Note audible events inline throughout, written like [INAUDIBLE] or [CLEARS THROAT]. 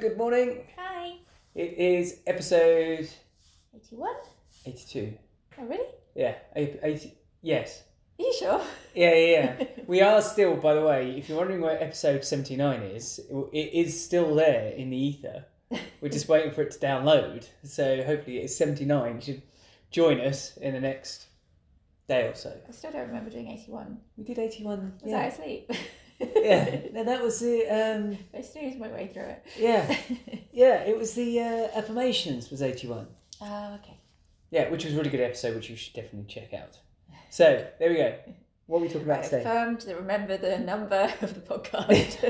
good morning. Hi. It is episode 81? 82. Oh, really? Yeah, 80. Yes. Are you sure? Yeah, yeah, yeah. [LAUGHS] we are still, by the way, if you're wondering where episode 79 is, it is still there in the ether. We're just [LAUGHS] waiting for it to download. So hopefully it's 79. You should join us in the next day or so. I still don't remember doing 81. We did 81. Was yeah. I asleep? [LAUGHS] yeah. [LAUGHS] No, that was the, um, I snoozed my way through it. yeah. [LAUGHS] Yeah, it was the uh, affirmations was 81. Oh, okay. Yeah, which was a really good episode, which you should definitely check out. So there we go. What are we talking I about today? affirmed to remember the number [LAUGHS] of the podcast.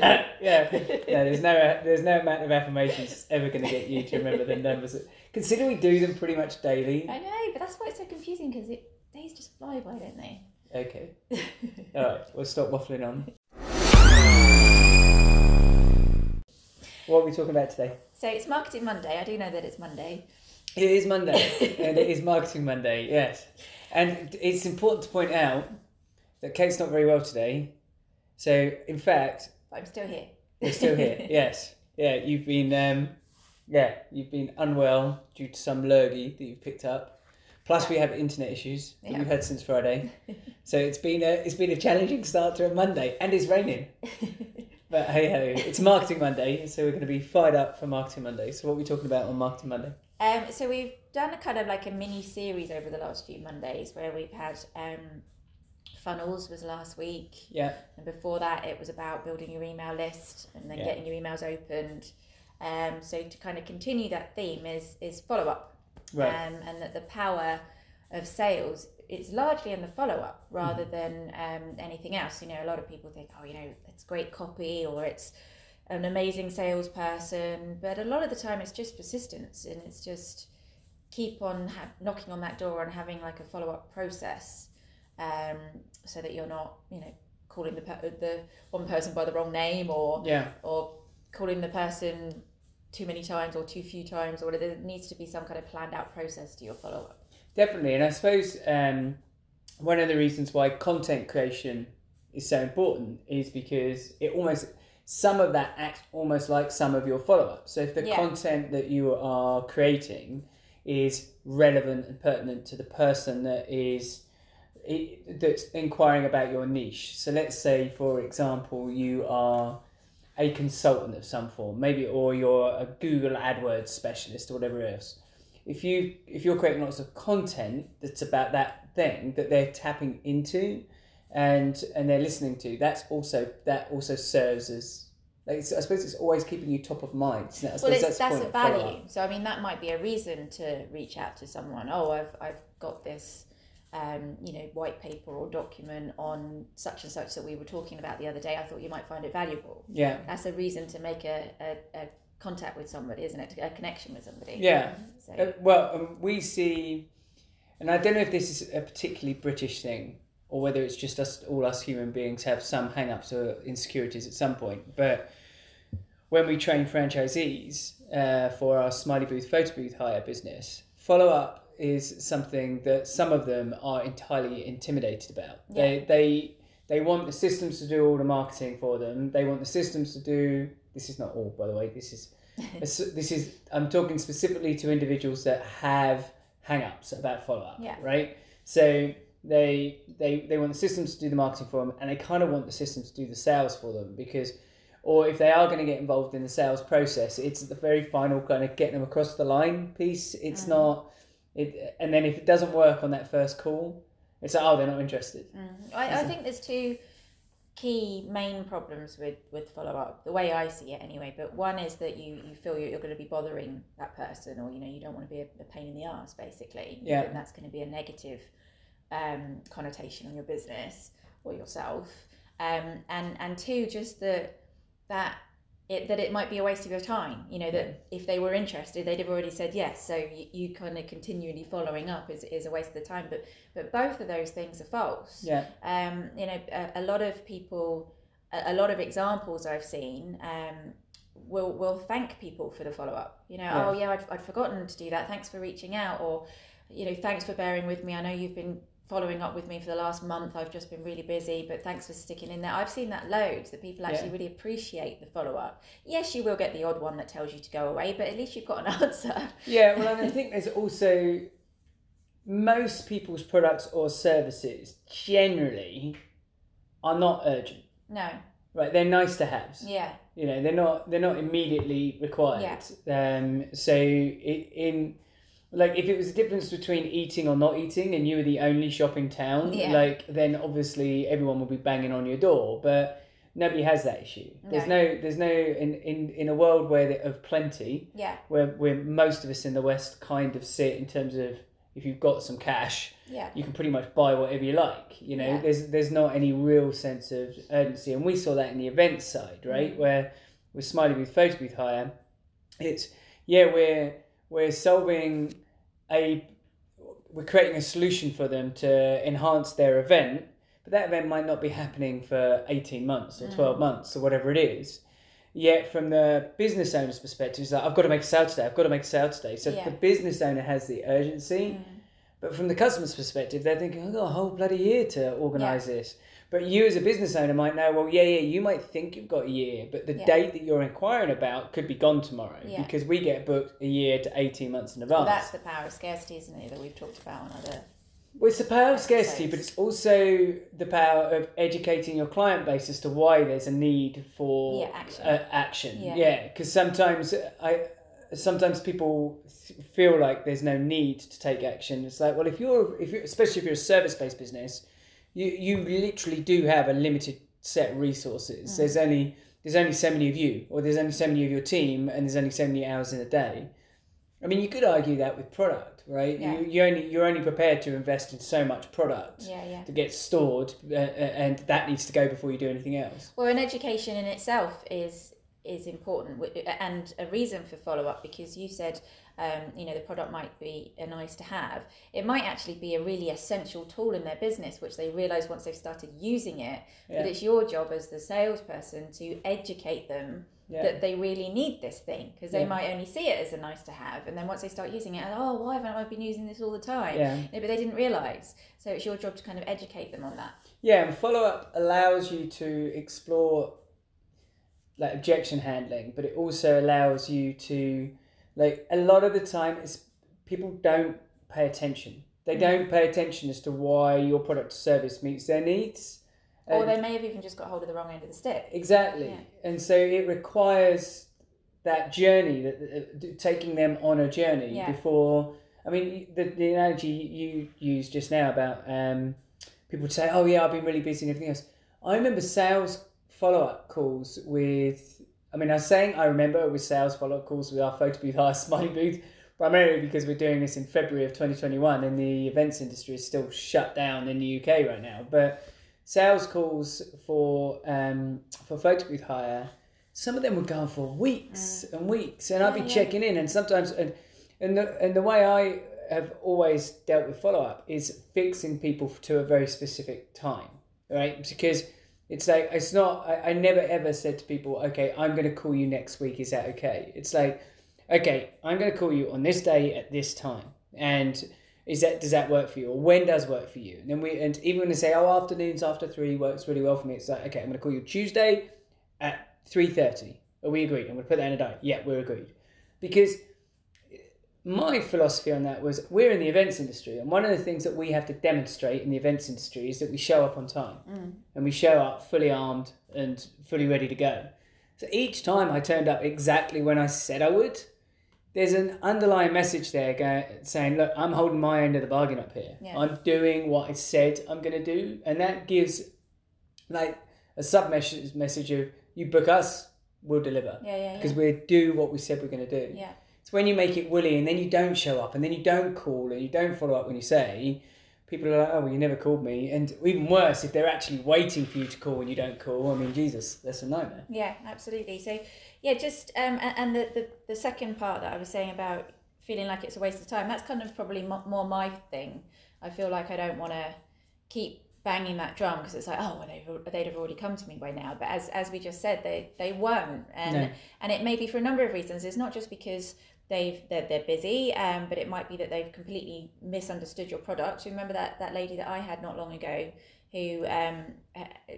yeah, yeah. There's no there's no amount of affirmations that's ever going to get you to remember the numbers. Consider we do them pretty much daily. I know, but that's why it's so confusing because it days just fly by, don't they? Okay. All right. We'll stop waffling on. What are we talking about today? so it's Marketing Monday. I do know that it's Monday. It is Monday, [LAUGHS] and it is Marketing Monday. Yes, and it's important to point out that Kate's not very well today. So, in fact, I'm still here. You're still here. [LAUGHS] yes. Yeah, you've been um yeah, you've been unwell due to some lurgy that you've picked up. Plus we have internet issues that Yeah. we've had since Friday. So it's been a it's been a challenging start to a Monday and it's raining. [LAUGHS] But hey ho, it's marketing Monday, so we're gonna be fired up for marketing Monday. So what are we talking about on marketing Monday? Um, so we've done a kind of like a mini series over the last few Mondays where we've had um, funnels was last week, Yeah. and before that it was about building your email list and then Yeah. getting your emails opened. Um, so to kind of continue that theme is is follow up, Right. um, and that the power of sales is largely in the follow up rather Mm-hmm. than um, anything else. You know, a lot of people think, oh, you know, it's great copy or it's an amazing salesperson, but a lot of the time it's just persistence and it's just keep on ha- knocking on that door and having like a follow up process, um, so that you're not, you know, calling the per- the one person by the wrong name or yeah. or calling the person too many times or too few times or whatever. There needs to be some kind of planned out process to your follow up. Definitely, and I suppose um, one of the reasons why content creation is so important is because it almost some of that acts almost like some of your follow up. So if the Yeah. content that you are creating is relevant and pertinent to the person that is it, that's inquiring about your niche. So let's say, for example, you are a consultant of some form, maybe, or you're a Google AdWords specialist or whatever else if you if you're creating lots of content that's about that thing that they're tapping into and and they're listening to that's also that also serves as like it's, I suppose it's always keeping you top of mind isn't it? I Well, the that's a value. So I mean, that might be a reason to reach out to someone. Oh, I've I've got this, um, you know, white paper or document on such and such that we were talking about the other day. I thought you might find it valuable. yeah That's a reason to make a, a, a contact with somebody, isn't it? A connection with somebody. yeah So, Uh, well um, we see and I don't know if this is a particularly British thing or whether it's just us all us human beings have some hang-ups or insecurities at some point but when we train franchisees uh, for our smiley booth photo booth hire business follow up is something that some of them are entirely intimidated about they they they want the systems to do all the marketing for them they want the systems to do this is not all by the way this is [LAUGHS] this is i'm talking specifically to individuals that have hang-ups about follow-up Yeah. right so they they they want the systems to do the marketing for them and they kind of want the systems to do the sales for them because or if they are going to get involved in the sales process it's the very final kind of getting them across the line piece it's Mm. not it and then if it doesn't work on that first call it's like oh they're not interested Mm. I, I think there's two key main problems with with follow up the way I see it anyway but one is that you you feel you're, you're going to be bothering that person or you know you don't want to be a, a pain in the ass basically Yeah. and that's going to be a negative um, connotation on your business or yourself um, and and two just that that it, that it might be a waste of your time you know that if they were interested they'd have already said yes so you, you kind of continually following up is, is a waste of the time but but both of those things are false yeah um, you know, a, a lot of people, a, a lot of examples I've seen um, will will thank people for the follow up. You know, Yeah. oh yeah, I'd, I'd forgotten to do that. Thanks for reaching out, or you know, thanks for bearing with me. I know you've been following up with me for the last month. I've just been really busy, but thanks for sticking in there. I've seen that loads that people actually Yeah. really appreciate the follow up. Yes, you will get the odd one that tells you to go away, but at least you've got an [LAUGHS] answer. Yeah, well, and I think there's also most people's products or services generally are not urgent, No, right? They're nice to have. yeah, You know, they're not they're not immediately required. Um, so it, in like if it was a difference between eating or not eating, and you were the only shop in town, Yeah. like then obviously everyone would be banging on your door, but. Nobody has that issue. There's no, there's no in, in, in a world where they, of plenty, yeah, where where most of us in the West kind of sit in terms of if you've got some cash, yeah, you can pretty much buy whatever you like. You know, Yeah. there's there's not any real sense of urgency, and we saw that in the event side, right? Mm. Where with Smiley Booth Photo Booth Hire, it's yeah we're we're solving a we're creating a solution for them to enhance their event, but that event might not be happening for eighteen months or twelve months or whatever it is. Yet from the business owner's perspective, it's like I've got to make a sale today. I've got to make a sale today. So Yeah. the business owner has the urgency, Mm. but from the customer's perspective, they're thinking, I've got a whole bloody year to organise this. But you as a business owner might know, well, yeah, yeah, you might think you've got a year, but the Yeah. date that you're inquiring about could be gone tomorrow Yeah. because we get booked a year to 18 months in Well, advance. that's the power of scarcity, isn't it? That we've talked about on other. Well, it's the power of scarcity, but it's also the power of educating your client base as to why there's a need for Yeah, action. Uh, action. Yeah. Yeah, because sometimes I, sometimes people feel like there's no need to take action. It's like, well, if you're, if you're, especially if you're a service-based business, you you literally do have a limited set of resources. Mm. There's only there's only so many of you, or there's only so many of your team, and there's only so many hours in a day. I mean, you could argue that with product, right? Yeah. You, you only you're only prepared to invest in so much product Yeah, yeah. to get stored, uh, uh, and that needs to go before you do anything else. Well, an education in itself is is important and a reason for follow up because you said um, you know the product might be a nice to have it might actually be a really essential tool in their business which they realize once they've started using it Yeah. but it's your job as the salesperson to educate them Yeah. that they really need this thing because they Yeah. might only see it as a nice to have and then once they start using it oh why haven't I been using this all the time Yeah. no, but they didn't realize so it's your job to kind of educate them on that Yeah, and follow up allows you to explore like objection handling, but it also allows you to like a lot of the time it's people don't pay attention. They Mm. don't pay attention as to why your product or service meets their needs. or And- they may have even just got hold of the wrong end of the stick Exactly. Yeah. And so it requires that journey, that that- taking them on a journey Yeah. before. I mean, the, the analogy you used just now about um, people say, "Oh yeah, I've been really busy and everything else." I remember sales follow up calls with. I mean, I was saying I remember with sales follow up calls with our photo booth, our smiley booth, primarily because we're doing this in February of 2021 and the events industry is still shut down in the UK right now. But sales calls for um, for photo booth hire, some of them would go on for weeks and weeks, and I'd be Yeah, yeah. checking in, and sometimes and and the and the way I have always dealt with follow up is fixing people to a very specific time, right? Because it's like it's not. I, I never ever said to people, okay, I'm going to call you next week. Is that okay? It's like, okay, I'm going to call you on this day at this time, and is that does that work for you or when does work for you and then we and even when they say oh afternoons after three works really well for me it's like okay i'm going to call you tuesday at 3.30 are we agreed i'm going to put that in a diary yeah we're agreed because my philosophy on that was we're in the events industry and one of the things that we have to demonstrate in the events industry is that we show up on time mm. and we show up fully armed and fully ready to go so each time i turned up exactly when i said i would there's an underlying message there going, saying, look, I'm holding my end of the bargain up here. Yeah. I'm doing what I said I'm going to do. And that gives like a sub message message of you book us, we'll deliver. Yeah, yeah, Because yeah. we do what we said we're going to do. Yeah. It's when you make it woolly and then you don't show up and then you don't call and you don't follow up when you say, people are like, oh, well, you never called me. And even worse, if they're actually waiting for you to call and you don't call, I mean, Jesus, that's a nightmare. Yeah, absolutely. So, yeah, just um, and the, the the second part that I was saying about feeling like it's a waste of time. That's kind of probably mo- more my thing. I feel like I don't want to keep banging that drum because it's like, oh, well, they've, they'd have already come to me by now. But as as we just said, they they won't, and No. and it may be for a number of reasons. It's not just because they've they're, they're busy um, but it might be that they've completely misunderstood your product. Remember that that lady that i had not long ago who um,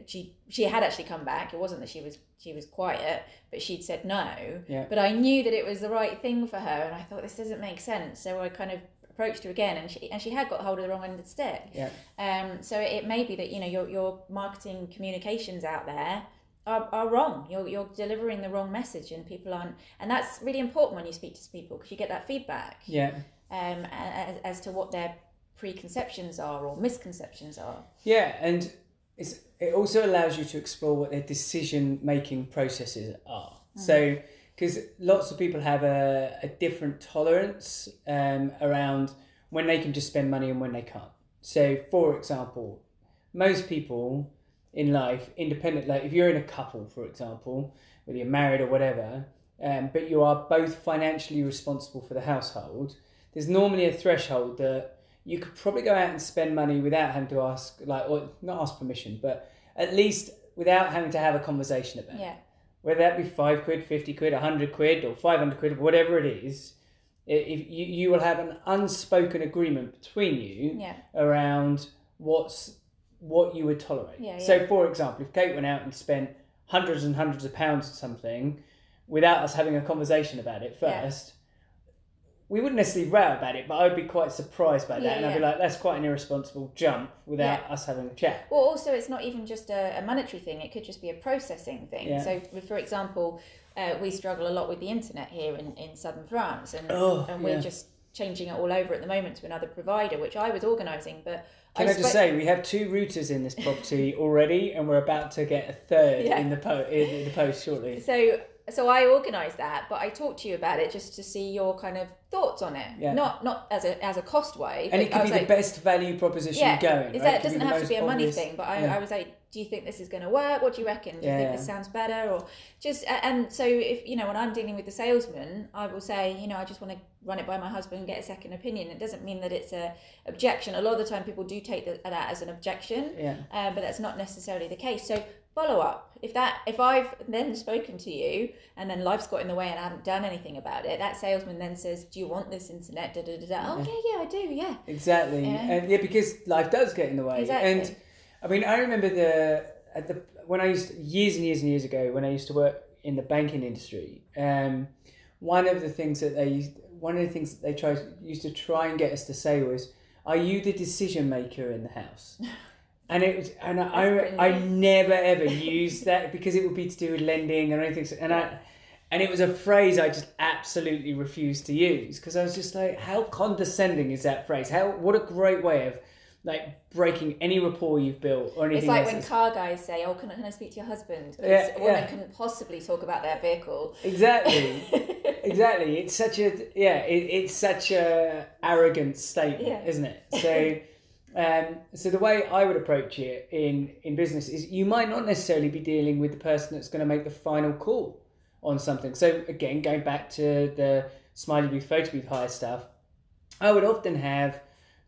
she she had actually come back. It wasn't that she was she was quiet but she'd said no. Yeah. but i knew that it was the right thing for her and i thought this doesn't make sense. So i kind of approached her again and she and she had got hold of the wrong end of the stick. Yeah. um, so it may be that you know your, your marketing communications out there are, are wrong. You're, you're delivering the wrong message, and people aren't. And that's really important when you speak to people because you get that feedback Yeah. um, as, as to what their preconceptions are or misconceptions are. Yeah, and it's, it also allows you to explore what their decision making processes are. So, because lots of people have a, a different tolerance um, around when they can just spend money and when they can't. So, for example, most people in life, independent, like if you're in a couple, for example, whether you're married or whatever, um, but you are both financially responsible for the household, there's normally a threshold that you could probably go out and spend money without having to ask, like, or not ask permission, but at least without having to have a conversation about it. Yeah, Whether that be five quid, 50 quid, 100 quid, or 500 quid, whatever it is, if you, you will have an unspoken agreement between you yeah, around what's what you would tolerate. Yeah, So, for example, if Kate went out and spent hundreds and hundreds of pounds or something without us having a conversation about it Yeah. first, we wouldn't necessarily row about it, but I would be quite surprised by that, Yeah, and I'd be like, "That's quite an irresponsible jump without Yeah. us having a chat." Well, also, it's not even just a, a monetary thing, it could just be a processing thing. Yeah. So, for example, uh, we struggle a lot with the internet here in, in southern France, and, Oh, and we're yeah. just changing it all over at the moment to another provider, which I was organising. But Can I, spe- just say we have two routers in this property already, and we're about to get a third Yeah. in the po- in, the post shortly. So, so I organised that, but I talked to you about it just to see your kind of thoughts on it. Yeah. Not not as a as a cost way. And it could be was the best value proposition yeah, going. Is right? that It doesn't have to be a money obvious- thing, but I, yeah. I was like, do you think this is going to work? What do you reckon? Do you Yeah, think this sounds better, or just and so if you know when I'm dealing with the salesman, I will say, you know, I just want to run it by my husband and get a second opinion. It doesn't mean that it's a objection. A lot of the time, people do take that, that as an objection, Yeah. uh, but that's not necessarily the case. So follow up. If that if I've then spoken to you and then life's got in the way and I haven't done anything about it, that salesman then says, "Do you want this internet?" Da da da da. Oh yeah, yeah, I do. Yeah. Exactly. Yeah. And yeah, because life does get in the way. Exactly. And I mean, I remember the at the when I used years and years and years ago when I used to work in the banking industry. Um, one of the things that they used, one of the things that they tried used to try and get us to say was, "Are you the decision maker in the house?" [LAUGHS] And it was, and I, That's I, I never ever [LAUGHS] used that because it would be to do with lending and anything. And I, and it was a phrase I just absolutely refused to use because I was just like, how condescending is that phrase? How what a great way of like breaking any rapport you've built or anything. It's like when car guys say, "Oh, can I, can I speak to your husband?" Yeah, a woman yeah. couldn't possibly talk about their vehicle. exactly, [LAUGHS] exactly. It's such a yeah. It, it's such a arrogant statement, Yeah. isn't it? So. Um, so the way I would approach it in, in business is you might not necessarily be dealing with the person that's going to make the final call on something. So again, going back to the smiley booth, photo booth hire stuff, I would often have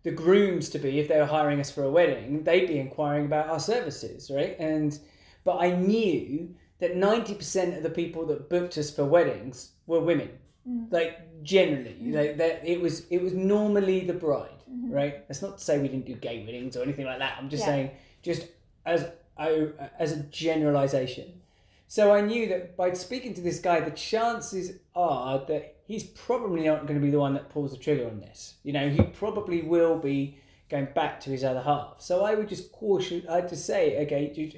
the grooms to be if they were hiring us for a wedding, they'd be inquiring about our services, right? And but I knew that ninety percent of the people that booked us for weddings were women, mm. like generally, mm. like that it was it was normally the bride, mm-hmm. right? That's not to say we didn't do gay weddings or anything like that. I'm just Yeah. saying, just as I as a generalization. So I knew that by speaking to this guy, the chances are that he's probably not going to be the one that pulls the trigger on this. You know, he probably will be going back to his other half. So I would just caution, I'd just say, okay, you,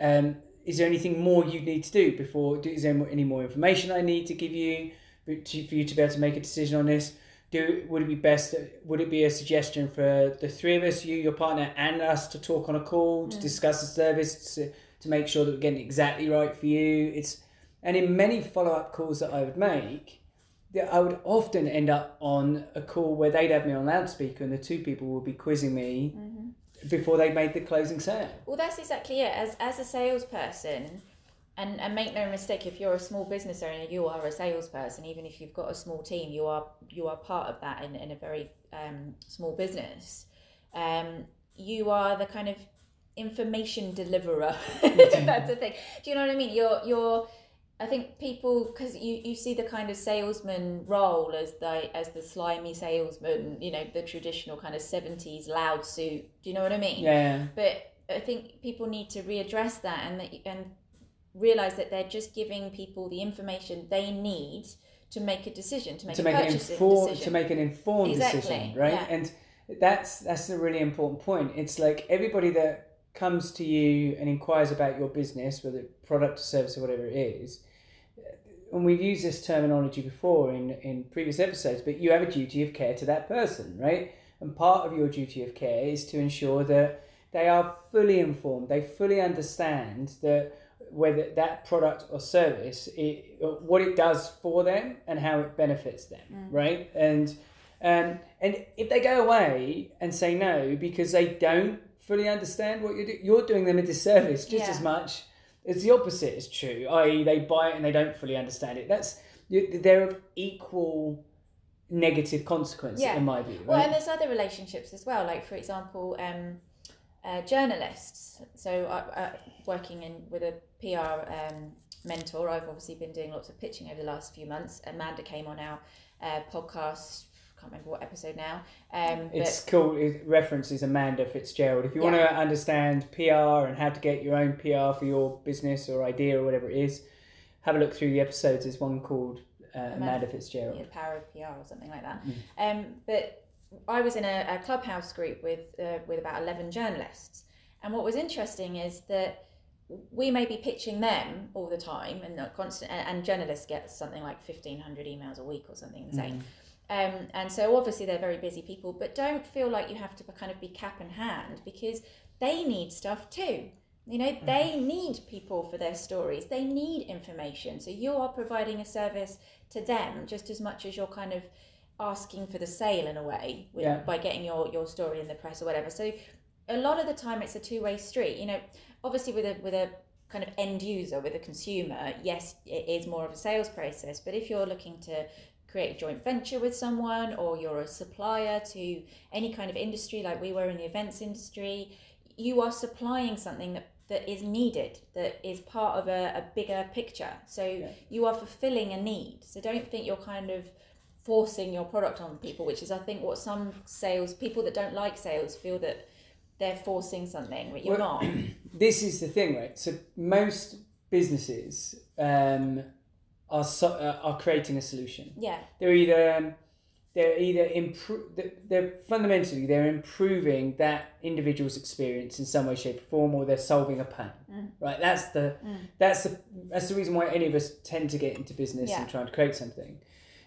um, is there anything more you need to do before? do- Is there any more information I need to give you to, for you to be able to make a decision on this? Do would it be best? Would it be a suggestion for the three of us, you, your partner, and us, to talk on a call to discuss the service to, to make sure that we're getting exactly right for you? It's and in many follow up calls that I would make, I would often end up on a call where they'd have me on loudspeaker and the two people would be quizzing me before they made the closing sale. Well, that's exactly it. As as a salesperson, and and make no mistake, if you're a small business owner, you are a salesperson. Even if you've got a small team, you are you are part of that in, in a very um, small business. Um, you are the kind of information deliverer. [LAUGHS] that's the thing. Do you know what I mean? You're you're I think people because you, you see the kind of salesman role as the as the slimy salesman, you know, the traditional kind of seventies loud suit. Do you know what I mean? Yeah. But I think people need to readdress that and that, and realize that they're just giving people the information they need to make a decision to make to a make an informed decision. to make an informed Exactly, decision, right? yeah. And that's that's a really important point. It's like everybody that comes to you and inquires about your business, whether product or service or whatever it is, and we've used this terminology before in, in previous episodes, but you have a duty of care to that person, right? And part of your duty of care is to ensure that they are fully informed, they fully understand that whether that product or service, it, what it does for them and how it benefits them, right? And um, and if they go away and say no because they don't fully understand what you're doing, you're doing them a disservice just Yeah. as much as the opposite is true. I.e., they buy it and they don't fully understand it. That's they're of equal negative consequence Yeah. in my view. Well, and there's other relationships as well. Like for example, um, uh, journalists. So I, uh, working in with a PR um, mentor, I've obviously been doing lots of pitching over the last few months. Amanda came on our uh, podcast. Can't remember what episode now. Um, It's called It references Amanda Fitzgerald. If you Yeah. want to understand PR and how to get your own PR for your business or idea or whatever it is, have a look through the episodes. There's one called uh, Amanda but Fitzgerald. yeah, the power of PR or something like that. Mm. Um, but I was in a, a clubhouse group with uh, with about eleven journalists, and what was interesting is that we may be pitching them all the time, and not constant. And, and journalists get something like fifteen hundred emails a week or something insane. Um, and so obviously they're very busy people, but don't feel like you have to kind of be cap in hand because they need stuff too. You know, they need people for their stories. They need information. So you are providing a service to them just as much as you're kind of asking for the sale in a way with, Yeah. by getting your, your story in the press or whatever. So a lot of the time it's a two way street. You know, obviously with a with a kind of end user, with a consumer, yes, it is more of a sales process. But if you're looking to create a joint venture with someone or you're a supplier to any kind of industry like we were in the events industry, you are supplying something that, that is needed, that is part of a, a bigger picture. So you are fulfilling a need. So don't think you're kind of forcing your product on people, which is I think what some sales people that don't like sales feel that they're forcing something, but you're Well- not. [CLEARS THROAT] this is the thing, right? So most businesses um, are so, uh, are creating a solution. Yeah. They're either um, they're either improve they're fundamentally they're improving that individual's experience in some way, shape, or form, or they're solving a pain. Mm. Right? That's the that's the that's the reason why any of us tend to get into business Yeah. and trying to create something.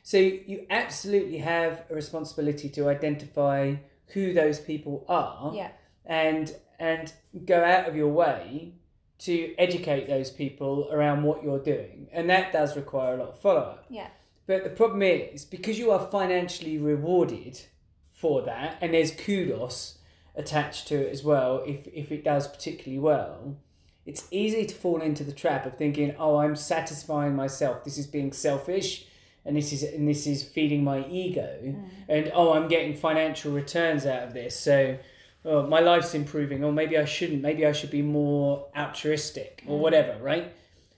So you absolutely have a responsibility to identify who those people are Yeah. and and go out of your way to educate those people around what you're doing. And that does require a lot of follow-up. Yeah. but the problem is because you are financially rewarded for that and there's kudos attached to it as well if, if it does particularly well it's easy to fall into the trap of thinking oh i'm satisfying myself. This is being selfish and this is and this is feeding my ego. Mm. And oh i'm getting financial returns out of this. So oh, my life's improving or maybe i shouldn't maybe i should be more altruistic or mm. whatever right?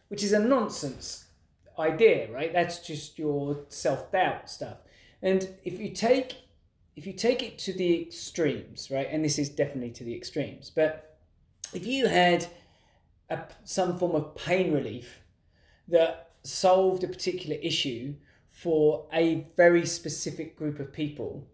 Which is a nonsense idea right? That's just your self-doubt stuff. And if you take if you take it to the extremes right and this is definitely to the extremes but if you had a, some form of pain relief that solved a particular issue for a very specific group of people,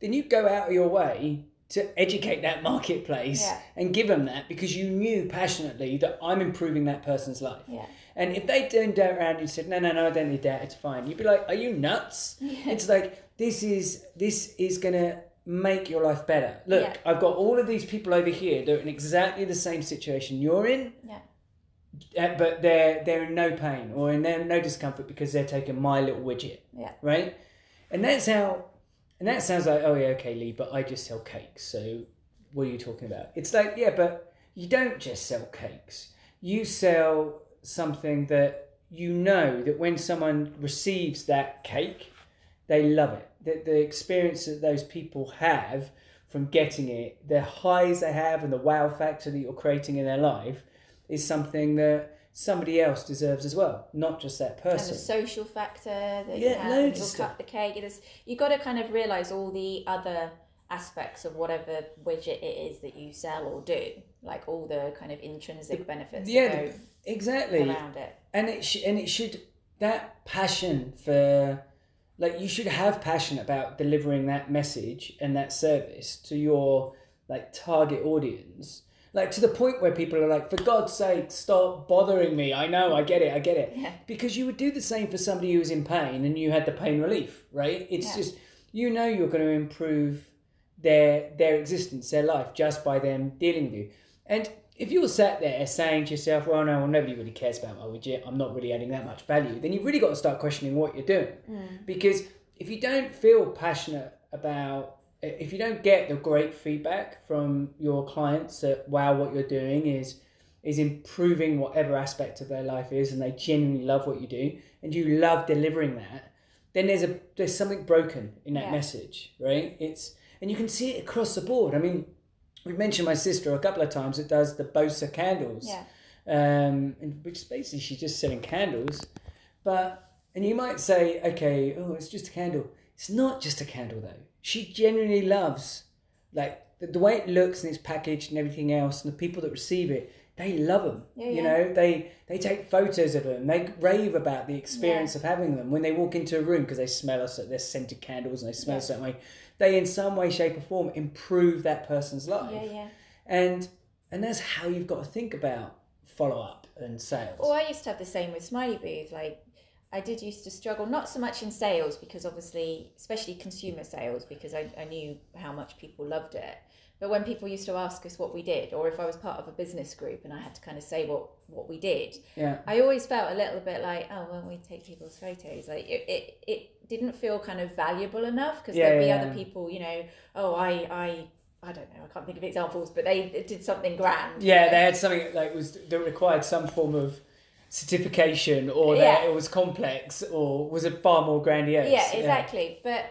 then you go out of your way to educate that marketplace Yeah. and give them that because you knew passionately that I'm improving that person's life. Yeah. And if they turned around and said, "No, no, no, I don't need that. It's fine," you'd be like, "Are you nuts?" Yeah. It's like this is this is gonna make your life better. Look. I've got all of these people over here. They're in exactly the same situation you're in, Yeah. uh, but they're they're in no pain or in no discomfort because they're taking my little widget, Yeah. right? And that's how. And that sounds like, oh yeah, okay, Lee, but I just sell cakes. So what are you talking about? It's like, yeah, but you don't just sell cakes. You sell something that you know that when someone receives that cake, they love it. That the experience that those people have from getting it, the highs they have and the wow factor that you're creating in their life is something that somebody else deserves as well, not just that and person. the social factor that Yeah, you have, loads of stuff. cut the cake. There's, you got to kind of realize all the other aspects of whatever widget it is that you sell or do, like all the kind of intrinsic benefits yeah, exactly. around it. and it sh- and it should that passion for like you should have passion about delivering that message and that service to your like target audience like to the point where people are like for god's sake stop bothering me i know i get it i get it Yeah. because you would do the same for somebody who was in pain and you had the pain relief right it's Yeah. just you know you're going to improve their their existence their life just by them dealing with you and if you're sat there saying to yourself, well, no, well, nobody really cares about my widget, I'm not really adding that much value, then you've really got to start questioning what you're doing. Hmm. Because if you don't feel passionate about, if you don't get the great feedback from your clients that, wow, what you're doing is is improving whatever aspect of their life is and they genuinely love what you do and you love delivering that, then there's a there's something broken in that Yeah. message, right? It's and you can see it across the board. I mean, we've mentioned my sister a couple of times that does the Bosa candles, Yeah. um, and which is basically she's just selling candles. But and you might say, okay, oh, it's just a candle. It's not just a candle though. She genuinely loves like the, the way it looks and it's packaged and everything else, and the people that receive it, they love them. Yeah, you yeah. know, they they take photos of them. They rave about the experience of having them when they walk into a room because they smell us. They're scented candles and they smell Yeah. a certain way. They, in some way, shape, or form, improve that person's life Yeah, yeah. and and that's how you've got to think about follow up and sales. Well, I used to have the same with Smiley Booth. Like, I did used to struggle, not so much in sales, because obviously, especially consumer sales, because I, I knew how much people loved it. But when people used to ask us what we did, or if I was part of a business group and I had to kind of say what, what we did, yeah, I always felt a little bit like, oh, well, we take people's photos. Like, it, it, it didn't feel kind of valuable enough because Yeah, there'd be yeah, other people, you know, oh, I, I, I don't know, I can't think of examples, but they did something grand. yeah, they had something like was that required some form of certification, or that Yeah. it was complex, or was it far more grandiose? yeah exactly but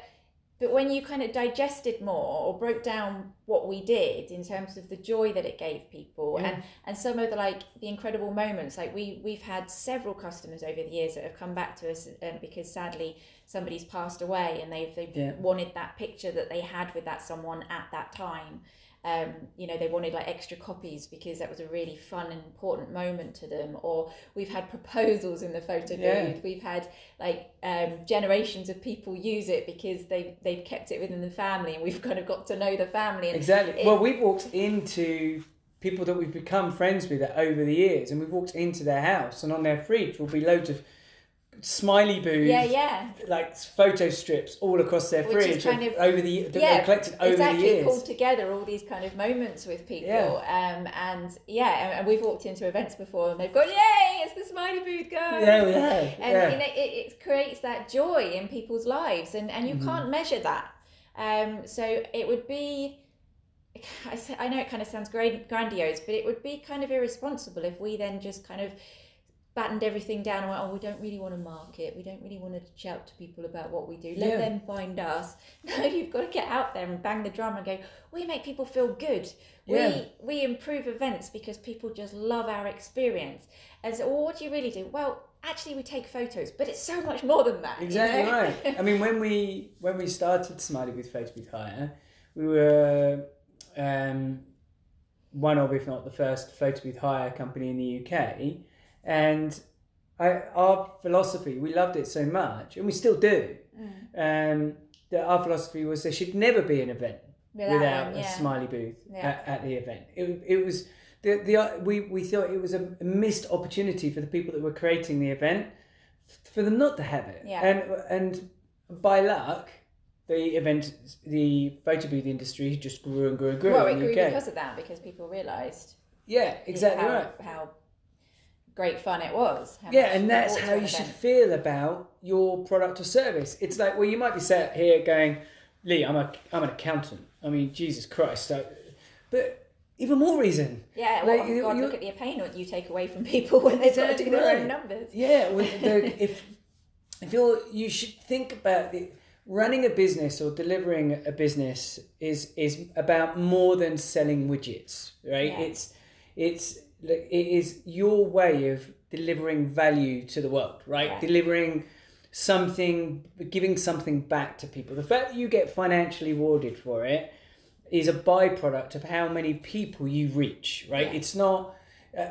but when you kind of digested more or broke down what we did in terms of the joy that it gave people Yeah. and and some of the like the incredible moments like we we've had several customers over the years that have come back to us um, because sadly somebody's passed away and they've they've Yeah. wanted that picture that they had with that someone at that time um, you know they wanted like extra copies because that was a really fun and important moment to them or we've had proposals in the photo Yeah. booth we've had like um, generations of people use it because they they've kept it within the family and we've [LAUGHS] kind of got to know the family and exactly. it- well, we've walked into people that we've become friends with over the years, and we've walked into their house, and on their fridge will be loads of smiley booth. yeah yeah Like photo strips all across their Which fridge kind of, over the that yeah, they've collected over exactly the years. pulled together all these kind of moments with people Yeah. um, and yeah and, we've walked into events before and they've gone yay it's the smiley booth guys Yeah, we have. and yeah. you know, it, it creates that joy in people's lives and, and you Mhm. can't measure that um, so it would be [LAUGHS] I, I know it kind of sounds grand, grandiose but it would be kind of irresponsible if we then just kind of battened everything down and went oh we don't really want to market we don't really want to shout to people about what we do let Yeah. them find us [LAUGHS] no you've got to get out there and bang the drum and go we make people feel good Yeah. we we improve events because people just love our experience and so well, what do you really do well actually we take photos but it's so much more than that you Exactly know? right. I mean, when we when we started Smiley Booth Photo Booth Hire, we were um, one of, if not the first, photo with hire company in the UK, and I, our philosophy we loved it so much, and we still do. Mm. Um, that our philosophy was there should never be an event Without without one, a smiley booth Yeah. at, at the event. It, it was the the we, we thought it was a missed opportunity for the people that were creating the event for them not to have it. Yeah. And and by luck, the event the photo booth industry just grew and grew and grew well, it grew UK. because of that because people realised yeah, exactly how, right. how great fun it was. Yeah, and that's how you should feel about your product or service. It's like, well, you might be sat here going, Lee, I'm a, I'm an accountant. I mean, Jesus Christ. So, but even more reason. Yeah, Like, well, you- God, look at the pain that you take away from people when they've got to do their own numbers. Yeah, well, [LAUGHS] the, if if you're, you should think about the, running a business or delivering a business is is about more than selling widgets, right? Yeah. It's it's like, it is your way of delivering value to the world, right? Yeah. Delivering something, giving something back to people. The fact that you get financially rewarded for it is a byproduct of how many people you reach, right? Yeah. It's not.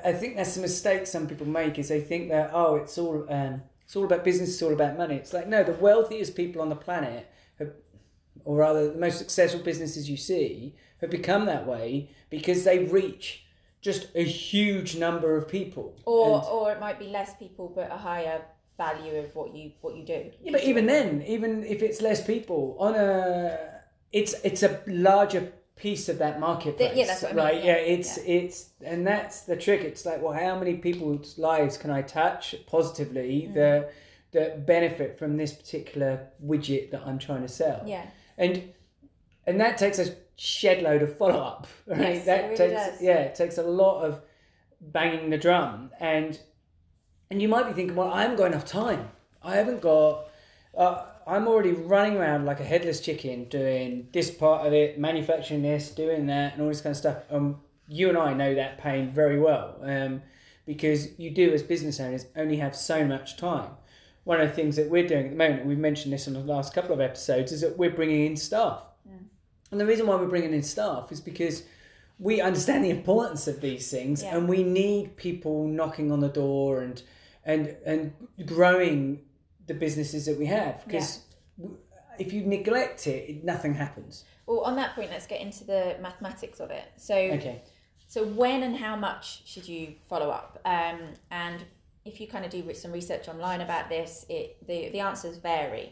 I think that's the mistake some people make is they think that oh, it's all um, it's all about business, it's all about money. It's like no, the wealthiest people on the planet, have, or rather, the most successful businesses you see have become that way because they reach just a huge number of people. Or And- or it might be less people, but a higher value of what you what you do. Yeah, but even then, even if it's less people on a, it's it's a larger piece of that marketplace. yeah, that's what I mean, right. yeah, Yeah, it's it's and that's the trick. It's like, well, how many people's lives can I touch positively Mm. that that benefit from this particular widget that I'm trying to sell? Yeah. and and that takes a shed load of follow up. [LAUGHS] Right. Yes, that really takes does. yeah, it takes a lot of banging the drum and and you might be thinking, well, I haven't got enough time. I haven't got. Uh, I'm already running around like a headless chicken, doing this part of it, manufacturing this, doing that, and all this kind of stuff. Um, you and I know that pain very well, um, because you do as business owners only have so much time. One of the things that we're doing at the moment, we've mentioned this in the last couple of episodes, is that we're bringing in staff. And the reason why we're bringing in staff is because we understand the importance of these things, Yeah. and we need people knocking on the door and and and growing the businesses that we have. Because w if you neglect it, it, nothing happens. Well, on that point, let's get into the mathematics of it. So, Okay. so when and how much should you follow up? Um, and if you kind of do some research online about this, it the the answers vary.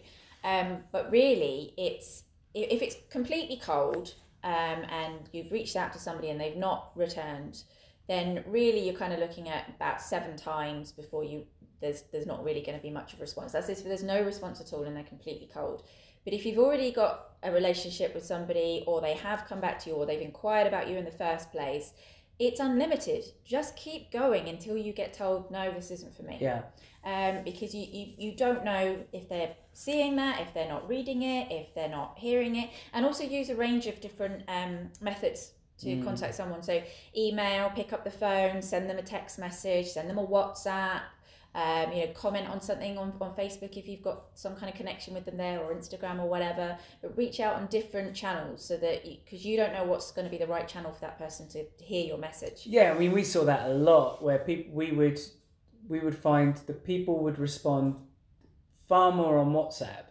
Um, but really, it's if it's completely cold um, and you've reached out to somebody and they've not returned, then really you're kind of looking at about seven times before you there's there's not really going to be much of a response. That's if there's no response at all and they're completely cold. But if you've already got a relationship with somebody, or they have come back to you, or they've inquired about you in the first place, it's unlimited. Just keep going until you get told, no, this isn't for me. Yeah. Um, because you, you, you don't know if they're seeing that, if they're not reading it, if they're not hearing it, and also use a range of different um, methods to Mm. contact someone. So, email, pick up the phone, send them a text message, send them a WhatsApp. Um, you know, comment on something on, on Facebook if you've got some kind of connection with them there, or Instagram or whatever. But reach out on different channels so that because you, don't know what's going to be the right channel for that person to hear your message. Yeah, I mean, we saw that a lot where people we would we would find that people would respond far more on WhatsApp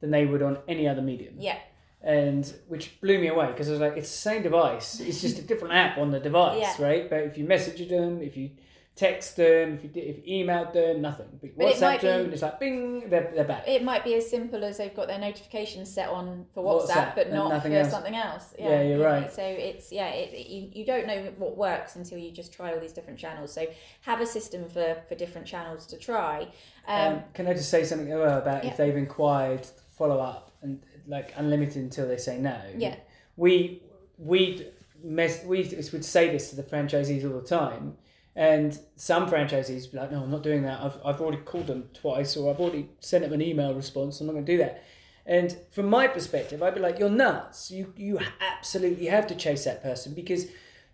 than they would on any other medium. Yeah, and which blew me away because I was like, it's the same device. It's just a different app on the device, Yeah. right? But if you message them, if you text them, if you did, if you emailed them, nothing. But, WhatsApp them, be- and it's like, bing, they're, they're back. it might be as simple as they've got their notifications set on for WhatsApp, WhatsApp but not for else. something else. Yeah, you're you right. So it's yeah, it, it- you, you don't know what works until you just try all these different channels. So have a system for for different channels to try. Um, Um, can I just say something about Yeah. if they've inquired, follow up, and like unlimited until they say no? Yeah. We we mess we would say this to the franchisees all the time, and some franchisees be like, "No, I'm not doing that. I've I've already called them twice, or I've already sent them an email response. I'm not going to do that." And from my perspective, I'd be like, "You're nuts. You you absolutely have to chase that person because."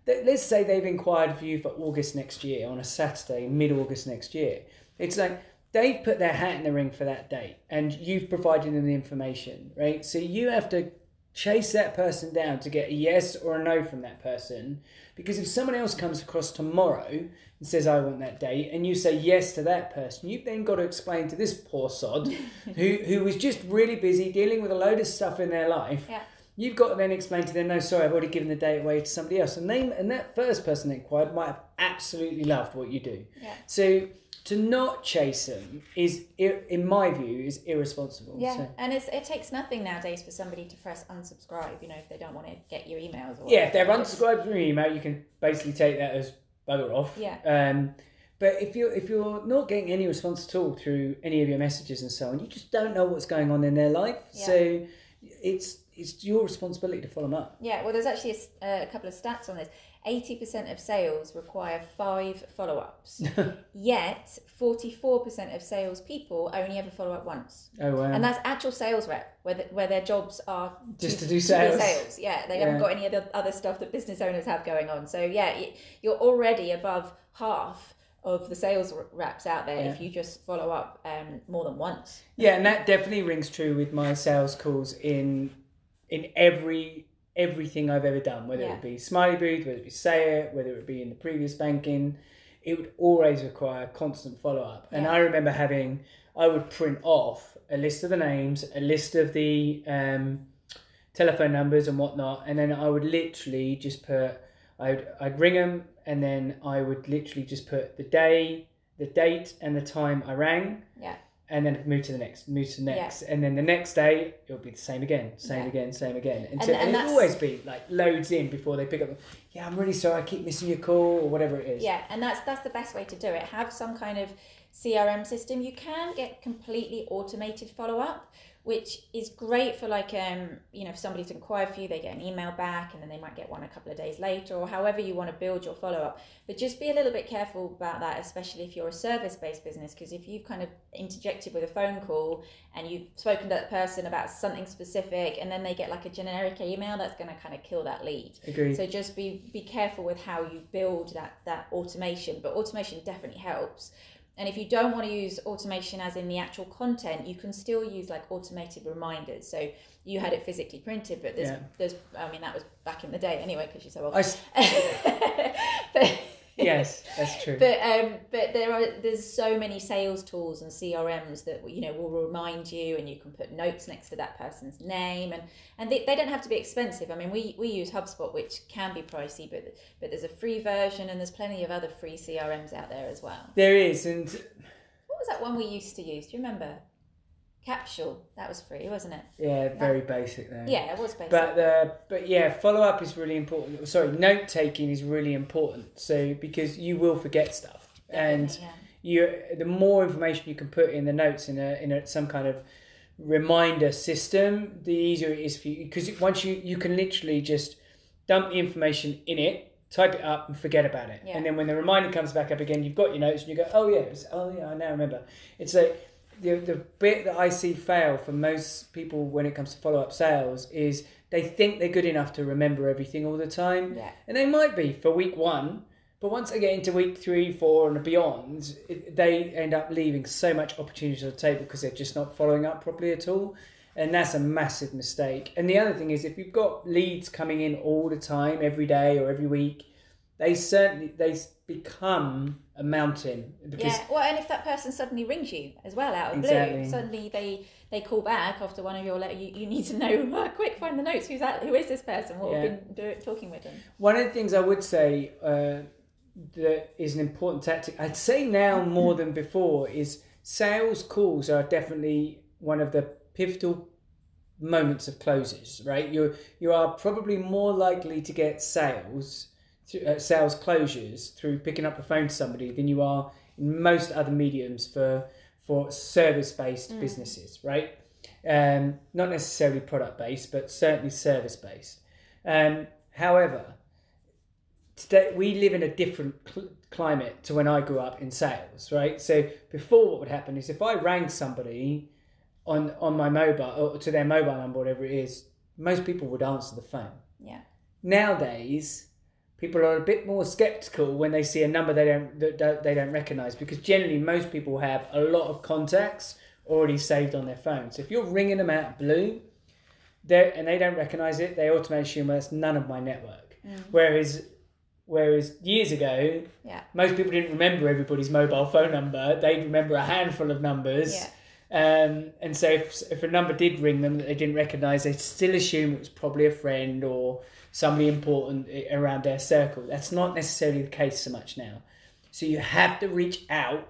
Let's say they've inquired for you for August next year on a Saturday, mid August next year. It's like they've put their hat in the ring for that date and you've provided them the information, right? So you have to chase that person down to get a yes or a no from that person. Because if someone else comes across tomorrow and says, I want that date, and you say yes to that person, you've then got to explain to this poor sod [LAUGHS] who, who was just really busy dealing with a load of stuff in their life. Yeah. You've got to then explain to them, no, sorry, I've already given the date away to somebody else. And they and that first person that inquired might have absolutely loved what you do. Yeah. So to not chase them is, in my view, is irresponsible. yeah, So, and it's, it takes nothing nowadays for somebody to press unsubscribe. You know, if they don't want to get your emails. Or yeah, if they're unsubscribed from your email, you can basically take that as bugger off. Yeah. Um, but if you're if you're not getting any response at all through any of your messages and so on, you just don't know what's going on in their life. Yeah. So it's it's your responsibility to follow them up. Yeah, well, there's actually a, a couple of stats on this. 80% of sales require five follow ups, [LAUGHS] yet 44% of salespeople only ever follow up once. Oh wow. And that's actual sales rep, where, the, where their jobs are Just to do sales. sales. Yeah, they Yeah. haven't got any other, other stuff that business owners have going on. So, yeah, you're already above half of the sales reps out there Yeah. if you just follow up um, more than once. Yeah, and that definitely rings true with my sales calls in in every everything I've ever done, whether Yeah. it be Smiley Booth, whether it be Say It, whether it be in the previous banking, it would always require constant follow up. And I remember having, I would print off a list of the names, a list of the um, telephone numbers and whatnot, and then I would literally just put, I'd I'd ring them, and then I would literally just put the day, the date, and the time I rang Yeah. And then move to the next, move to the next, and then the next day it'll be the same again, same Yeah. again, same again, and, And- so, and and it'll always be like loads in before they pick up. Yeah, I'm really sorry, I keep missing your call or whatever it is. Yeah, and that's that's the best way to do it. Have some kind of CRM system. You can get completely automated follow up, which is great for like um you know if somebody's inquired for you, they get an email back, and then they might get one a couple of days later, or however you want to build your follow up. But just be a little bit careful about that, especially if you're a service based business, because if you've kind of interjected with a phone call and you've spoken to that person about something specific, and then they get like a generic email, that's going to kind of kill that lead. Agreed. So just be be careful with how you build that that automation. But automation definitely helps. And if you don't want to use automation as in the actual content, you can still use like automated reminders. So you had it physically printed, but there's Yeah. there's I mean that was back in the day anyway because you're so old. I s- [LAUGHS] but, yes, that's true. but um, but there are there's so many sales tools and CRMs that you know will remind you, and you can put notes next to that person's name, and and they, they don't have to be expensive. I mean, we we use HubSpot, which can be pricey, but but there's a free version, and there's plenty of other free CRMs out there as well. there is, and What was that one we used to use? Do you remember? Capsule. That was free, wasn't it? yeah, very basic there. Yeah, it was basic. But uh, but yeah, follow up is really important. Sorry, note taking is really important. So because you will forget stuff, and Definitely, you the more information you can put in the notes in a in a, some kind of reminder system, the easier it is for you. Because once you you can literally just dump the information in it, type it up, and forget about it. Yeah. And then when the reminder comes back up again, you've got your notes, and you go, oh yeah, oh yeah, I now remember. It's like the the bit that I see fail for most people when it comes to follow up sales is they think they're good enough to remember everything all the time. yeah. And they might be for week one, but once they get into week three, four, and beyond, it, they end up leaving so much opportunity on the table because they're just not following up properly at all. And that's a massive mistake. And the other thing is, if you've got leads coming in all the time, every day or every week, they certainly they become a mountain because Yeah, well, and if that person suddenly rings you as well out of Exactly. blue, suddenly they they call back after one of your letter, you, you need to know [LAUGHS] quick find the notes. Who's that? Who is this person? What Yeah. have been do, talking with them? One of the things I would say uh, that is an important tactic, I'd say now [LAUGHS] more than before, is sales calls are definitely one of the pivotal moments of closes. Right, you you are probably more likely to get sales, uh, sales closures through picking up the phone to somebody than you are in most other mediums for for service based businesses. Right, um, not necessarily product based, but certainly service based. Um, however, today we live in a different cl- climate to when I grew up in sales, right? So before, what would happen is if I rang somebody on on my mobile or to their mobile number, whatever it is, most people would answer the phone. Yeah, Nowadays, people are a bit more skeptical when they see a number they don't that they don't recognize because generally most people have a lot of contacts already saved on their phone. So if you're ringing them out of blue, they and they don't recognize it, they automatically assume well, that's none of my network. Whereas whereas years ago, yeah, most people didn't remember everybody's mobile phone number. They'd remember a handful of numbers. yeah, Um, and so if, if a number did ring them that they didn't recognise, they'd still assume it was probably a friend or somebody important around their circle. That's not necessarily the case so much now. So you have to reach out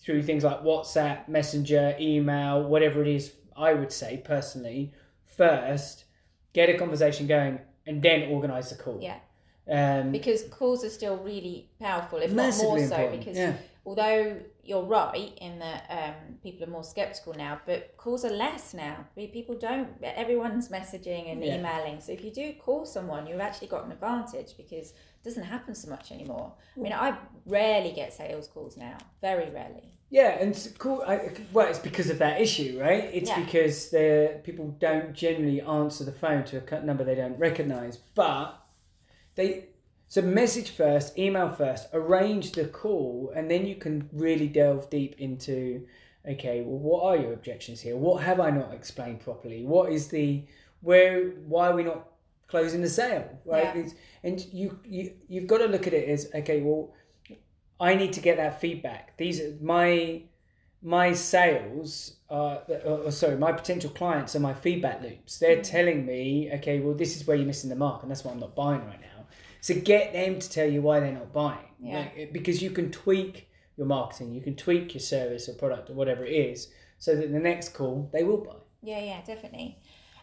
through things like WhatsApp, Messenger, email, whatever it is, I would say personally, first, get a conversation going and then organise the call. yeah. Um, Because calls are still really powerful, if not more so. important, Because yeah. Although you're right in that um, people are more skeptical now, but calls are less now. People don't. Everyone's messaging and Yeah. emailing. So if you do call someone, you've actually got an advantage because it doesn't happen so much anymore. I mean, I rarely get sales calls now. Very rarely. Yeah, and it's cool. I, well, it's because of that issue, right? It's Yeah. because the people don't generally answer the phone to a number they don't recognise, but they So message first, email first, arrange the call, and then you can really delve deep into okay, well, what are your objections here? What have I not explained properly? What is the where? Why are we not closing the sale? Right? Yeah. And you you you've got to look at it as okay. Well, I need to get that feedback. These are my my sales are or, sorry my potential clients are my feedback loops they're mm. telling me okay well this is where you're missing the mark and that's why i'm not buying right now so get them to tell you why they're not buying Yeah. Like, because you can tweak your marketing you can tweak your service or product or whatever it is so that the next call they will buy Yeah, yeah, definitely.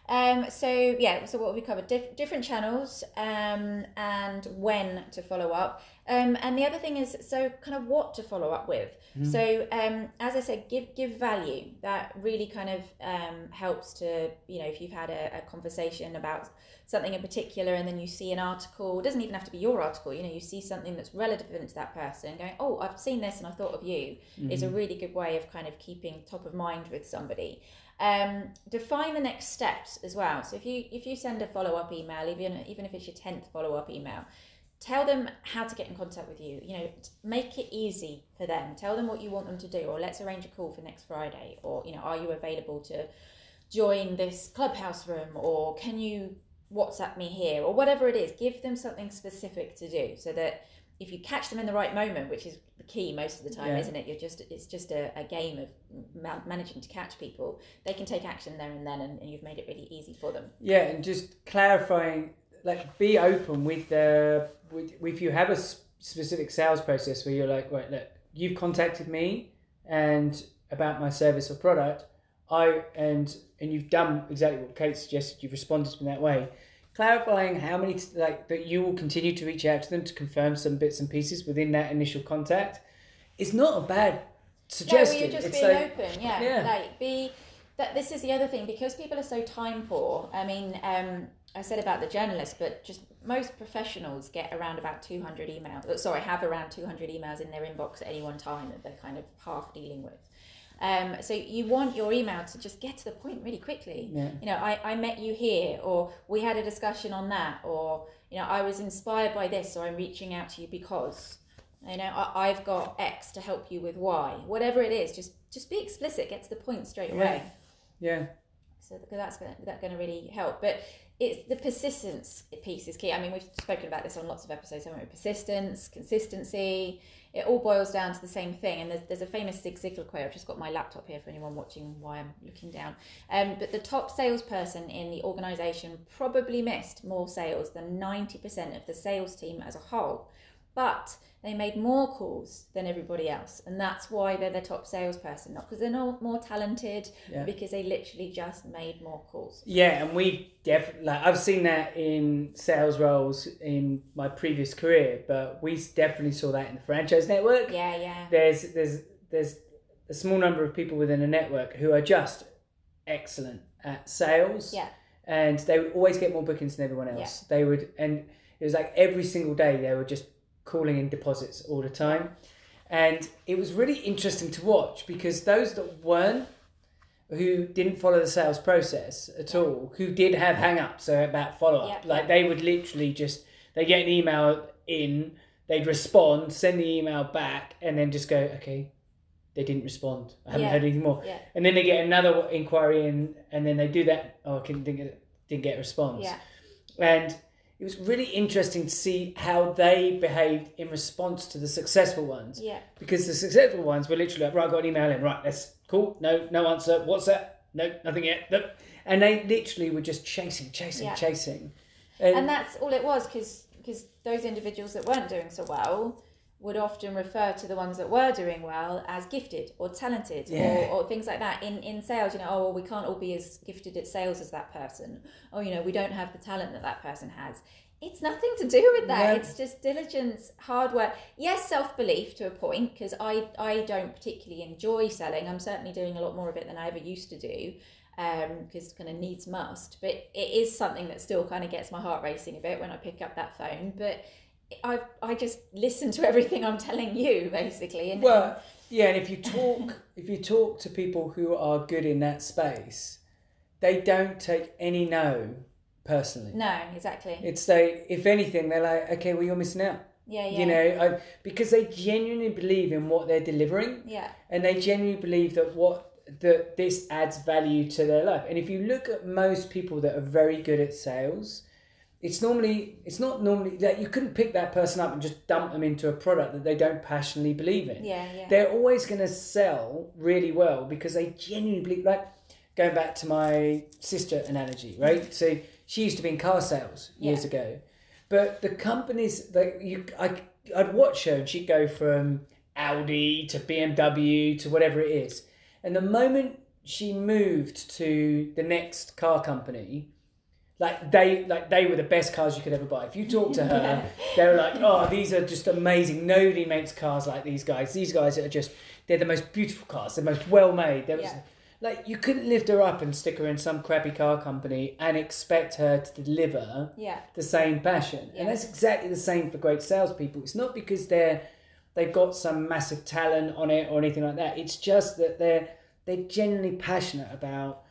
Um, so yeah, so what have we covered? Dif- different channels um, and when to follow up. Um, and the other thing is, so kind of what to follow up with. So um, as I said, give give value. That really kind of um, helps to you know if you've had a, a conversation about something in particular, and then you see an article. It doesn't even have to be your article. You know, you see something that's relevant to that person, going, "Oh, I've seen this and I thought of you." Is a really good way of kind of keeping top of mind with somebody um, define the next steps as well. So if you if you send a follow up email, even even if it's your tenth follow up email, tell them how to get in contact with you. You know, make it easy for them. Tell them what you want them to do, or let's arrange a call for next Friday, or you know, are you available to join this clubhouse room, or can you WhatsApp me here, or whatever it is. Give them something specific to do, so that if you catch them in the right moment, which is the key most of the time, Yeah. isn't it? You're just it's just a, a game of ma- managing to catch people. They can take action there and then, and, and you've made it really easy for them. Yeah, and just clarifying, like, be open with the with if you have a specific sales process where you're like, right, look, you've contacted me and about my service or product, I and and you've done exactly what Kate suggested. You've responded to me that way. Clarifying how many like that you will continue to reach out to them to confirm some bits and pieces within that initial contact. It's not a bad No, suggestion. well, you're just it's being like, open. Yeah, Yeah. like be that. This is the other thing because people are so time poor. I mean, um, I said about the journalists, but just most professionals get around about 200 emails. uh, Sorry, have around 200 emails in their inbox at any one time that they're kind of half dealing with. Um, so you want your email to just get to the point really quickly. Yeah. You know, I, I met you here, or we had a discussion on that, or you know, I was inspired by this, so I'm reaching out to you because you know I, I've got X to help you with Y. Whatever it is, just just be explicit, get to the point straight away. yeah. So that's gonna, that's going to really help. But it's the persistence piece is key. I mean, we've spoken about this on lots of episodes, haven't we? Persistence, consistency. It all boils down to the same thing. And there's, there's a famous Zig Ziglar quote. I've just got my laptop here for anyone watching why I'm looking down. Um, but the top salesperson in the organisation probably missed more sales than 90% of the sales team as a whole. But they made more calls than everybody else. And that's why they're the top salesperson. Not because they're not more talented, Yeah. because they literally just made more calls. Yeah, and we definitely like I've seen that in sales roles in my previous career, but we definitely saw that in the franchise network. Yeah, yeah. There's there's there's a small number of people within a network who are just excellent at sales. Yeah. And they would always get more bookings than everyone else. They would and it was like every single day they were just calling in deposits all the time. And it was really interesting to watch because those that weren't who didn't follow the sales process at all, who did have hang ups so about follow up. Yeah. Like they would literally just they get an email in, they'd respond, send the email back, and then just go, Okay, they didn't respond. I haven't Yeah. heard anything more. Yeah. And then they get another inquiry in and then they do that, oh I couldn't didn't get didn't get a response. Yeah. And it was really interesting to see how they behaved in response to the successful ones Yeah. because the successful ones were literally like, right, I got an email in, right, that's cool, no, no answer, what's that? No, nothing yet. No. And they literally were just chasing, chasing, Yeah. chasing. And that's all it was because because those individuals that weren't doing so well would often refer to the ones that were doing well as gifted or talented Yeah. or, or things like that in in sales you know oh well, we can't all be as gifted at sales as that person. Oh you know we don't have the talent that that person has. It's nothing to do with that. No. it's just diligence hard work. Yes self-belief to a point because i i don't particularly enjoy selling. I'm certainly doing a lot more of it than i ever used to do um, because kind of needs must. But it is something that still kind of gets my heart racing a bit when i pick up that phone. But i i just listen to everything i'm telling you basically and Well, yeah, and if you talk, [LAUGHS] if you talk to people who are good in that space, they don't take any no personally. No, exactly. It's like, if anything, they're like, okay, well, you're missing out. yeah, yeah. You know, I, because they genuinely believe in what they're delivering, Yeah. and they genuinely believe that what that this adds value to their life. And if you look at most people that are very good at sales, it's normally it's not normally that you couldn't pick that person up and just dump them into a product that they don't passionately believe in. Yeah, yeah. They're always going to sell really well because they genuinely believe. Like going back to my sister analogy, right? Mm-hmm. So she used to be in car sales years Yeah. ago, but the companies that you, I, I'd watch her and she'd go from Audi to BMW to whatever it is, and the moment she moved to the next car company. Like they, like they were the best cars you could ever buy. If you talk to [LAUGHS] her, they were like, "Oh, these are just amazing. Nobody makes cars like these guys. These guys are just they're the most beautiful cars. They're most well made. There was Yeah. like you couldn't lift her up and stick her in some crappy car company and expect her to deliver Yeah. the same passion. Yeah. And that's exactly the same for great salespeople. It's not because they're they've got some massive talent on it or anything like that. It's just that they're they're genuinely passionate about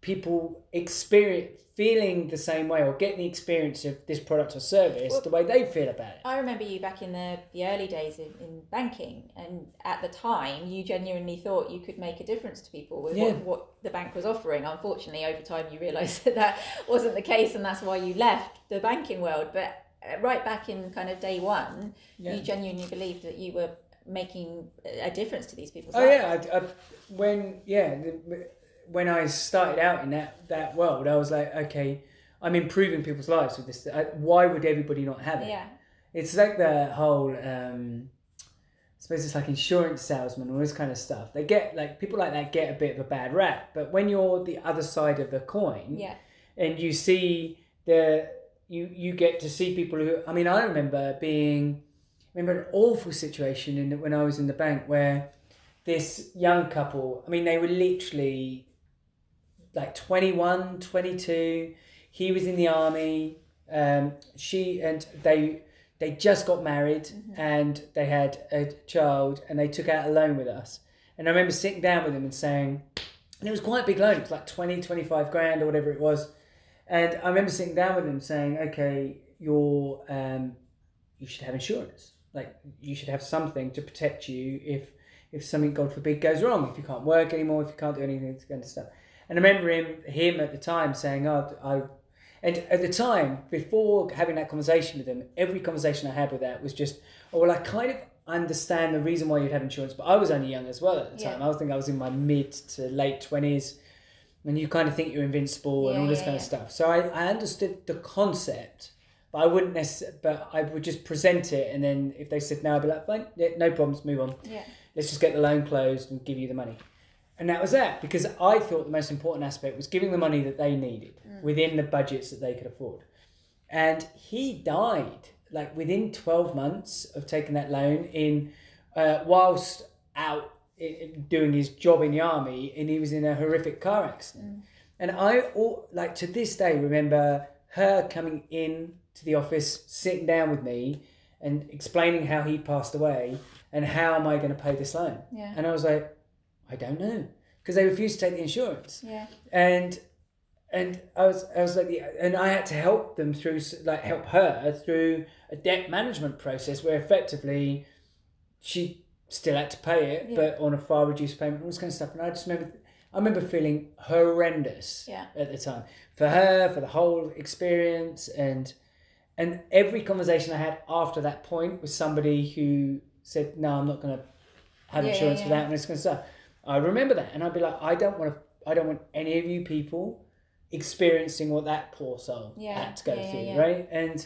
people experience feeling the same way or getting the experience of this product or service Well- the way they feel about it. I remember you back in the, the early days in, in banking, and at the time, you genuinely thought you could make a difference to people with Yeah. what, what the bank was offering. Unfortunately, over time, you realised [LAUGHS] that that wasn't the case, and that's why you left the banking world. But uh, right back in kind of day one, Yeah. you genuinely believed that you were making a difference to these people's Oh lives. yeah, I, I, when yeah, the, when I started out in that that world, I was like, okay, I'm improving people's lives with this. I, why would everybody not have it? Yeah. It's like the whole. Um, I suppose it's like insurance salesmen, all this kind of stuff. They get like people like that get a bit of a bad rap, but when you're the other side of the coin, Yeah. and you see the you you get to see people who I mean I remember being I remember an awful situation in when I was in the bank where this young couple I mean they were literally like 21 22 he was in the army um, she and they they just got married and they had a child and they took out a loan with us and I remember sitting down with him and saying and it was quite a big loan it was like 20 25 grand or whatever it was and I remember sitting down with him saying, "Okay, you're um, you should have insurance. Like you should have something to protect you if if something, God forbid, goes wrong. If you can't work anymore, if you can't do anything, this kind of stuff." And I remember him him at the time saying, "Oh, I." And at the time, before having that conversation with him, every conversation I had with that was just, "Oh, well, I kind of understand the reason why you'd have insurance, but I was only young as well at the Yeah. time. I was think I was in my mid to late twenties." and you kind of think you're invincible and all this yeah, kind of stuff. So I, I understood the concept, but I wouldn't necessarily, but I would just present it, and then if they said no, I'd be like, fine, yeah, no problems, move on. Yeah. Let's just get the loan closed and give you the money. And that was that, because I thought the most important aspect was giving the money that they needed within the budgets that they could afford. And he died like within 12 months of taking that loan in uh, whilst out doing his job in the army and he was in a horrific car accident and i all, like to this day remember her coming in to the office sitting down with me and explaining how he passed away and how am i going to pay this loan Yeah. and i was like i don't know because they refused to take the insurance Yeah. and and I was I was like the, and I had to help them through like help her through a debt management process where effectively she still had to pay it Yeah. but on a far reduced payment all this kind of stuff and I just remember I remember feeling horrendous Yeah. at the time for her for the whole experience and and every conversation I had after that point was somebody who said no I'm not going to have Yeah, yeah, insurance for that and this kind of stuff I remember that and I'd be like I don't want to I don't want any of you people experiencing what that poor soul Yeah, had to go yeah, through yeah. right and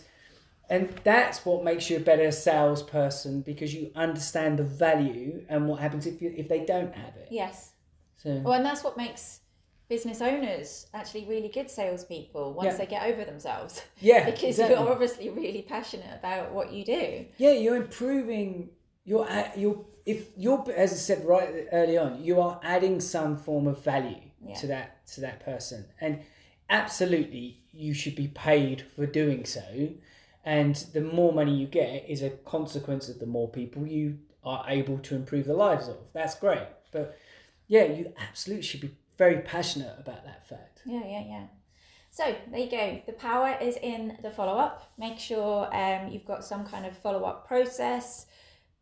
and that's what makes you a better salesperson because you understand the value and what happens if you if they don't have it Yes. so Well, and that's what makes business owners actually really good salespeople once Yeah. they get over themselves. yeah [LAUGHS] because exactly. you're obviously really passionate about what you do. yeah you're improving you're at, you're if you're as I said right early on you are adding some form of value Yeah. to that to that person and absolutely you should be paid for doing so and the more money you get is a consequence of the more people you are able to improve the lives of that's great but yeah you absolutely should be very passionate about that fact Yeah, yeah, yeah. So there you go. The power is in the follow up. Make sure um, you've got some kind of follow up process,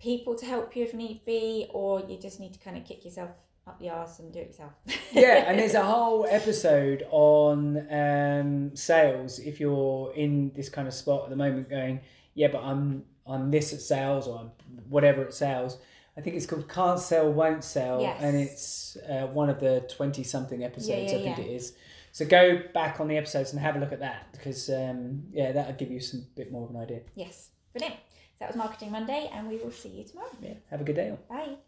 people to help you if need be, or you just need to kind of kick yourself up the arse and do it yourself. yeah, and there's a [LAUGHS] whole episode on um, sales. If you're in this kind of spot at the moment, going, yeah, but I'm I'm this at sales or I'm whatever at sales. I think it's called Can't Sell, Won't Sell, Yes. and it's uh, one of the twenty something episodes. yeah, I think yeah. it is. So go back on the episodes and have a look at that because um, yeah, that'll give you some bit more of an idea. yes, brilliant that was Marketing Monday, and we will see you tomorrow. Yeah. Have a good day. All. Bye.